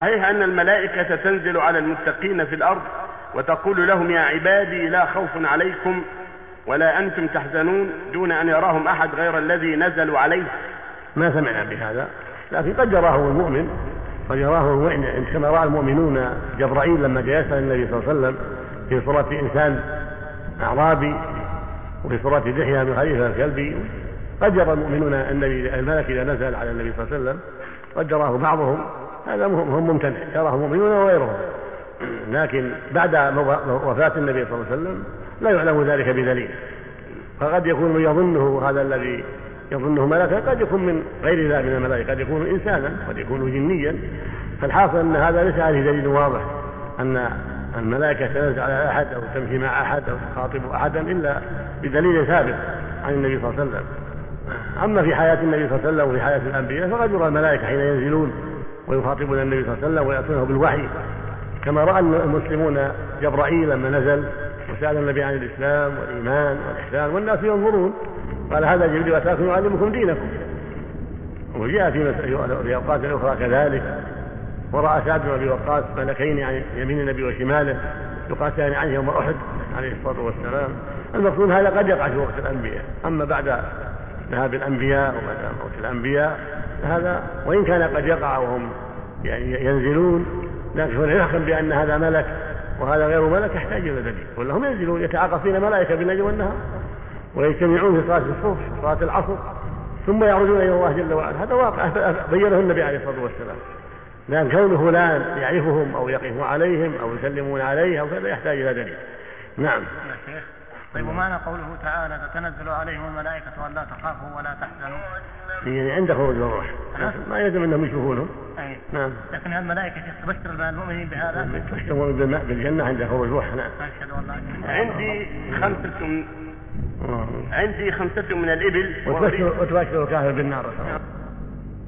صحيح أن الملائكة تنزل على المتقين في الأرض وتقول لهم يا عبادي لا خوف عليكم ولا أنتم تحزنون دون أن يراهم أحد غير الذي نزلوا عليه. ما سمعنا بهذا لكن قد يراه المؤمن قد يراه المؤمن كما رأى المؤمنون جبرائيل لما جاء النبي صلى الله عليه وسلم في صورة إنسان أعرابي وفي صورة دحية بن خليفة الكلبي. قد يرى المؤمنون النبي الملك إذا نزل على النبي صلى الله عليه وسلم قد يراه بعضهم. هذا هم ممتنع يراه المؤمنون وغيرهم. لكن بعد وفاة النبي صلى الله عليه وسلم لا يعلم ذلك بدليل. فقد يكون يظنه هذا الذي يظنه ملكا قد يكون من غير ذلك من الملائكة قد يكون إنسانا قد يكون جنيا. فالحاصل أن هذا ليس عليه دليل واضح أن الملائكة تنزل على أحد أو تمشي مع أحد أو تخاطب أحدا إلا بدليل ثابت عن النبي صلى الله عليه وسلم. أما في حياة النبي صلى الله عليه وسلم وفي حياة الأنبياء فقد يرى الملائكة حين ينزلون ويخاطبون النبي صلى الله عليه وسلم ويأتونه بالوحي. كما رأى المسلمون جبرائيل لما نزل وسأل النبي عن الإسلام والإيمان والإحسان والناس ينظرون. قال هذا جبريل أتاكم يعلمكم دينكم؟ وجاء في أوقات أخرى كذلك. ورأى سعد بن أبي وقاص ملكين عن يمين النبي وشماله يقاتلان عنه يوم أحد عليه الصلاة والسلام. المقصود هذا قد يقع في وقت الأنبياء. أما بعد ذهاب الأنبياء وبعد موت الأنبياء هذا وإن كان قد يقع وهم يعني ينزلون لكن يحكم بأن هذا ملك وهذا غير ملك يحتاج إلى دليل. ولا هم ينزلون يتعاقفين ملائكة بالليل والنهار ويجتمعون في صلاة الصبح صلاة العصر ثم يعرجون إلى الله جل وعلا. هذا واقع بينه النبي عليه الصلاة والسلام. لأن كون فلان يعرفهم أو يقف عليهم أو يسلمون عليه أو كذا يحتاج إلى دليل. نعم. طيب ومعنى قوله تعالى تتنزل عليهم الملائكة ألا تخافوا ولا تحزنوا؟ يعني عند خروج الروح ما يلزم أنهم يشوفونهم. أي. نعم. لكن الملائكة تبشر المؤمنين بهذا؟ تبشر بالجنة عند خروج الروح نعم. أشهد إله عندي خمسة عندي خمسة من الإبل. وتبشر وتبشر الكافر بالنار.